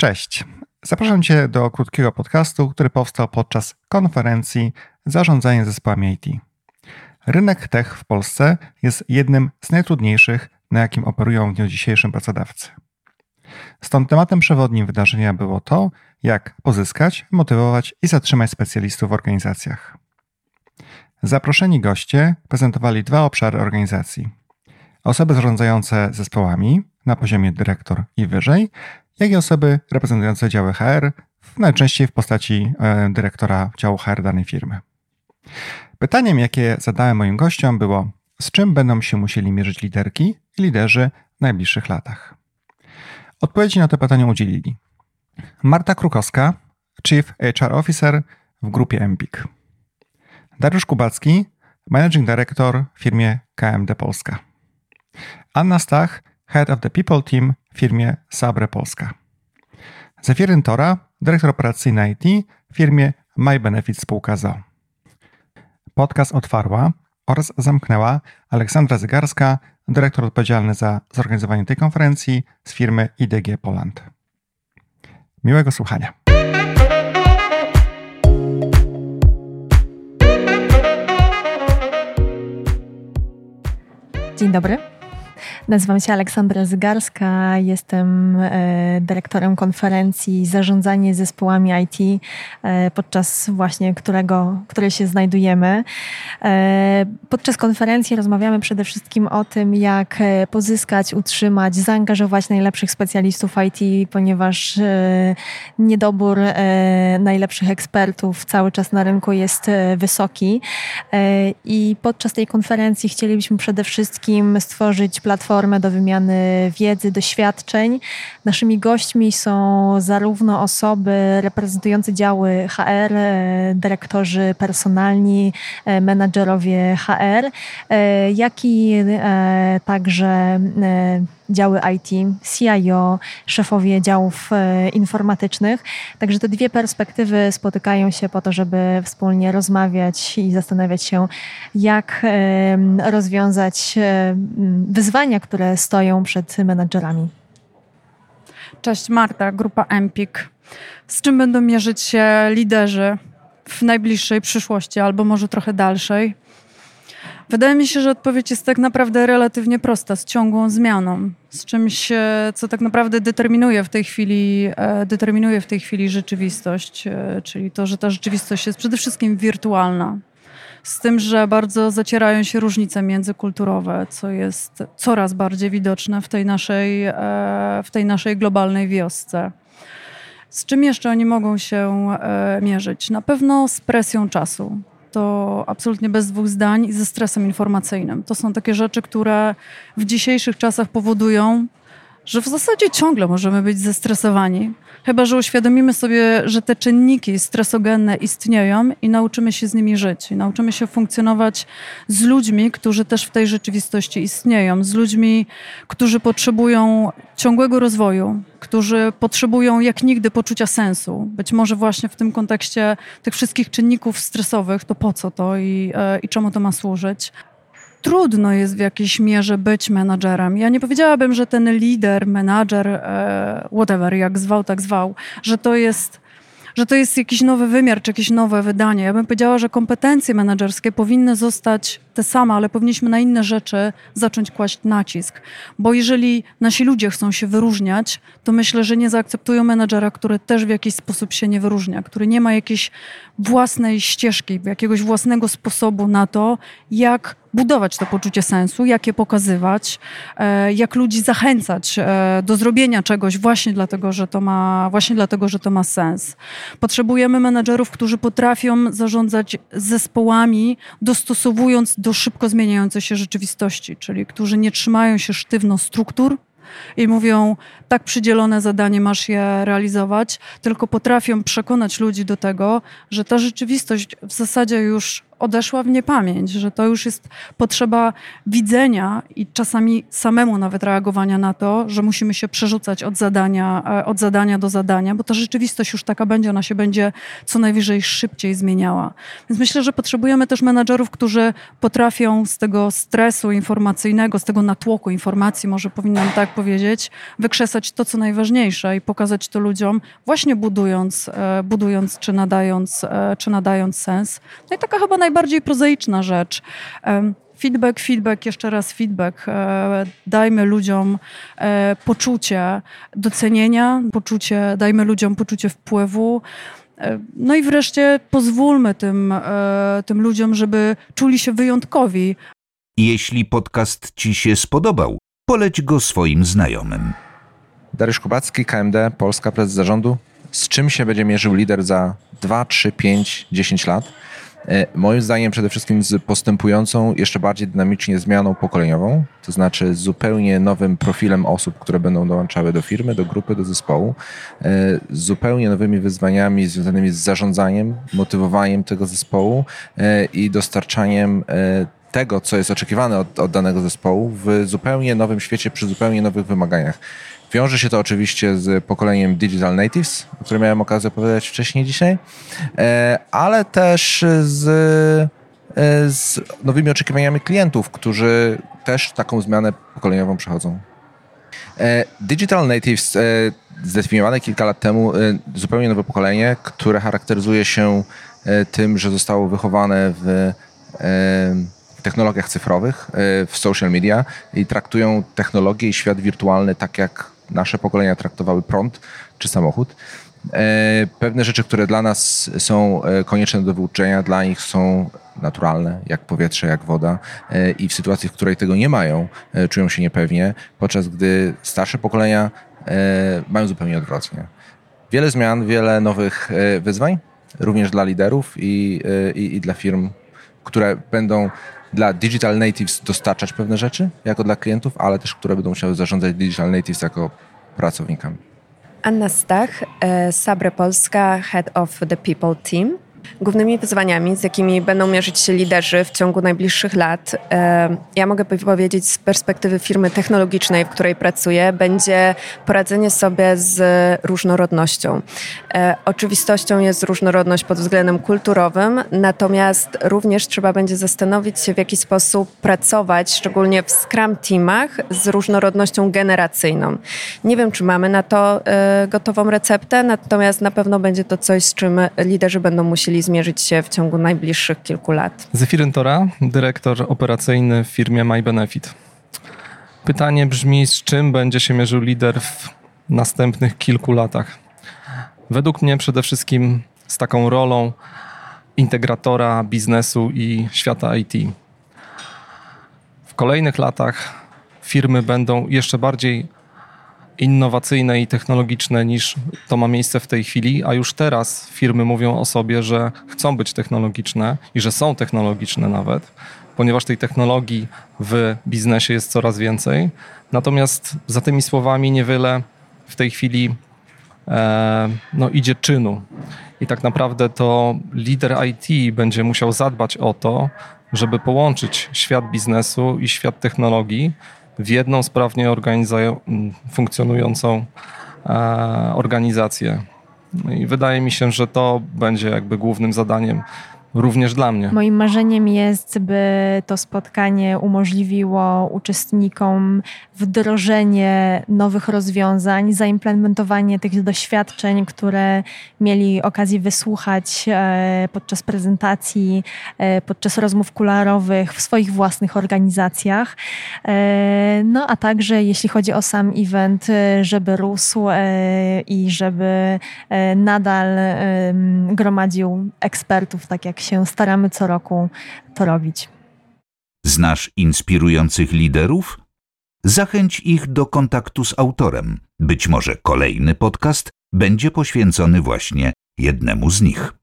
Cześć. Zapraszam Cię do krótkiego podcastu, który powstał podczas konferencji Zarządzanie zespołami IT. Rynek tech w Polsce jest jednym z najtrudniejszych, na jakim operują w dniu dzisiejszym pracodawcy. Stąd tematem przewodnim wydarzenia było to, jak pozyskać, motywować i zatrzymać specjalistów w organizacjach. Zaproszeni goście prezentowali dwa obszary organizacji: osoby zarządzające zespołami na poziomie dyrektor i wyżej, jak i osoby reprezentujące działy HR, najczęściej w postaci e, dyrektora działu HR danej firmy. Pytaniem, jakie zadałem moim gościom, było: z czym będą się musieli mierzyć liderki i liderzy w najbliższych latach? Odpowiedzi na to pytanie udzielili Marta Krukowska, Chief HR Officer w grupie Empik. Dariusz Kubacki, Managing Director w firmie KMD Polska. Anna Stach, Head of the People Team w firmie Sabre Polska. Zefiryn Tora, dyrektor operacyjny IT w firmie My Benefit Spółka ZO. Podcast otwarła oraz zamknęła Aleksandra Zygarska, dyrektor odpowiedzialny za zorganizowanie tej konferencji z firmy IDG Poland. Miłego słuchania. Dzień dobry. Nazywam się Aleksandra Zygarska, jestem e, dyrektorem konferencji Zarządzanie zespołami IT, e, podczas właśnie którego, której się znajdujemy. E, podczas konferencji rozmawiamy przede wszystkim o tym, jak pozyskać, utrzymać, zaangażować najlepszych specjalistów IT, ponieważ niedobór najlepszych ekspertów cały czas na rynku jest wysoki. I podczas tej konferencji chcielibyśmy przede wszystkim stworzyć platformę, platformę do wymiany wiedzy, doświadczeń. Naszymi gośćmi są zarówno osoby reprezentujące działy HR, e, dyrektorzy personalni, e, menadżerowie HR, e, jak i także działy IT, CIO, szefowie działów informatycznych. Także te dwie perspektywy spotykają się po to, żeby wspólnie rozmawiać i zastanawiać się, jak rozwiązać wyzwania, które stoją przed menadżerami. Cześć Marta, grupa Empik. Z czym będą mierzyć się liderzy w najbliższej przyszłości albo może trochę dalszej? Wydaje mi się, że odpowiedź jest tak naprawdę relatywnie prosta, z ciągłą zmianą, z czymś, e, co tak naprawdę determinuje w tej chwili, e, determinuje w tej chwili rzeczywistość, e, czyli to, że ta rzeczywistość jest przede wszystkim wirtualna z tym, że bardzo zacierają się różnice międzykulturowe, co jest coraz bardziej widoczne w tej naszej, w tej naszej globalnej wiosce. Z czym jeszcze oni mogą się mierzyć? Na pewno z presją czasu. To absolutnie bez dwóch zdań i ze stresem informacyjnym. To są takie rzeczy, które w dzisiejszych czasach powodują, że w zasadzie ciągle możemy być zestresowani. Chyba, że uświadomimy sobie, że te czynniki stresogenne istnieją i nauczymy się z nimi żyć. I nauczymy się funkcjonować z ludźmi, którzy też w tej rzeczywistości istnieją. Z ludźmi, którzy potrzebują ciągłego rozwoju, którzy potrzebują jak nigdy poczucia sensu. Być może właśnie w tym kontekście tych wszystkich czynników stresowych, to po co to i, e, i czemu to ma służyć trudno jest w jakiejś mierze być menadżerem. Ja nie powiedziałabym, że ten lider, menadżer, e, whatever, jak zwał, tak zwał, że to jest że to jest jakiś nowy wymiar, czy jakieś nowe wydanie. Ja bym powiedziała, że kompetencje menedżerskie powinny zostać te same, ale powinniśmy na inne rzeczy zacząć kłaść nacisk. Bo jeżeli nasi ludzie chcą się wyróżniać, to myślę, że nie zaakceptują menedżera, który też w jakiś sposób się nie wyróżnia, który nie ma jakiejś własnej ścieżki, jakiegoś własnego sposobu na to, jak budować to poczucie sensu, jak je pokazywać, e, jak ludzi zachęcać e, do zrobienia czegoś właśnie dlatego, że to ma, właśnie dlatego, że to ma sens. Potrzebujemy menedżerów, którzy potrafią zarządzać zespołami, dostosowując do szybko zmieniającej się rzeczywistości, czyli którzy nie trzymają się sztywno struktur, i mówią, tak przydzielone zadanie masz je realizować, tylko potrafią przekonać ludzi do tego, że ta rzeczywistość w zasadzie już odeszła w niepamięć, że to już jest potrzeba widzenia i czasami samemu nawet reagowania na to, że musimy się przerzucać od zadania, e, od zadania do zadania, bo ta rzeczywistość już taka będzie, ona się będzie co najwyżej szybciej zmieniała. Więc myślę, że potrzebujemy też menadżerów, którzy potrafią z tego stresu informacyjnego, z tego natłoku informacji, może powinnam tak powiedzieć, wykrzesać to, co najważniejsze i pokazać to ludziom, właśnie budując, e, budując czy, nadając, e, czy nadając sens. No i taka chyba najbardziej prozaiczna rzecz. Feedback, feedback, jeszcze raz feedback. E, dajmy ludziom poczucie docenienia, poczucie, dajmy ludziom poczucie wpływu. No i wreszcie pozwólmy tym, tym ludziom, żeby czuli się wyjątkowi. Jeśli podcast Ci się spodobał, poleć go swoim znajomym. Dariusz Kubacki, KMD, Polska, prezes zarządu. Z czym się będzie mierzył lider za 2, 3, 5, 10 lat? E, moim zdaniem przede wszystkim z postępującą, jeszcze bardziej dynamicznie zmianą pokoleniową, to znaczy zupełnie nowym profilem osób, które będą dołączały do firmy, do grupy, do zespołu, e, zupełnie nowymi wyzwaniami związanymi z zarządzaniem, motywowaniem tego zespołu e, i dostarczaniem tego, co jest oczekiwane od, od danego zespołu w zupełnie nowym świecie, przy zupełnie nowych wymaganiach. Wiąże się to oczywiście z pokoleniem Digital Natives, o którym miałem okazję opowiadać wcześniej dzisiaj, e, ale też z, e, z nowymi oczekiwaniami klientów, którzy też taką zmianę pokoleniową przechodzą. E, Digital Natives zdefiniowane kilka lat temu zupełnie nowe pokolenie, które charakteryzuje się tym, że zostało wychowane w technologiach cyfrowych, w social media i traktują technologię i świat wirtualny tak jak nasze pokolenia traktowały prąd czy samochód. E, pewne rzeczy, które dla nas są e, konieczne do wyuczenia, dla nich są naturalne, jak powietrze, jak woda e, i w sytuacji, w której tego nie mają, czują się niepewnie, podczas gdy starsze pokolenia mają zupełnie odwrotnie. Wiele zmian, wiele nowych wyzwań, również dla liderów i, i, i dla firm, które będą dla digital natives dostarczać pewne rzeczy jako dla klientów, ale też które będą musiały zarządzać digital natives jako pracownikami. Anna Stach, e, Sabre Polska, Head of the People Team. Głównymi wyzwaniami, z jakimi będą mierzyć się liderzy w ciągu najbliższych lat, e, ja mogę powiedzieć z perspektywy firmy technologicznej, w której pracuję, będzie poradzenie sobie z różnorodnością. E, oczywistością jest różnorodność pod względem kulturowym, natomiast również trzeba będzie zastanowić się, w jaki sposób pracować, szczególnie w Scrum teamach, z różnorodnością generacyjną. Nie wiem, czy mamy na to e, gotową receptę, natomiast na pewno będzie to coś, z czym liderzy będą musieli musieli zmierzyć się w ciągu najbliższych kilku lat. Zefiryn Tora, dyrektor operacyjny w firmie MyBenefit. Pytanie brzmi, z czym będzie się mierzył lider w następnych kilku latach? Według mnie przede wszystkim z taką rolą integratora biznesu i świata IT. W kolejnych latach firmy będą jeszcze bardziej innowacyjne i technologiczne niż to ma miejsce w tej chwili, a już teraz firmy mówią o sobie, że chcą być technologiczne i że są technologiczne nawet, ponieważ tej technologii w biznesie jest coraz więcej. Natomiast za tymi słowami niewiele w tej chwili e, no, idzie czynu. I tak naprawdę to lider IT będzie musiał zadbać o to, żeby połączyć świat biznesu i świat technologii, w jedną sprawnie funkcjonującą e, organizację. I wydaje mi się, że to będzie jakby głównym zadaniem Również dla mnie. Moim marzeniem jest, by to spotkanie umożliwiło uczestnikom wdrożenie nowych rozwiązań, zaimplementowanie tych doświadczeń, które mieli okazję wysłuchać e, podczas prezentacji, e, podczas rozmów kularowych w swoich własnych organizacjach. E, no a także jeśli chodzi o sam event, żeby rósł i żeby nadal gromadził ekspertów, tak jak się staramy co roku to robić. Znasz inspirujących liderów? Zachęć ich do kontaktu z autorem. Być może kolejny podcast będzie poświęcony właśnie jednemu z nich.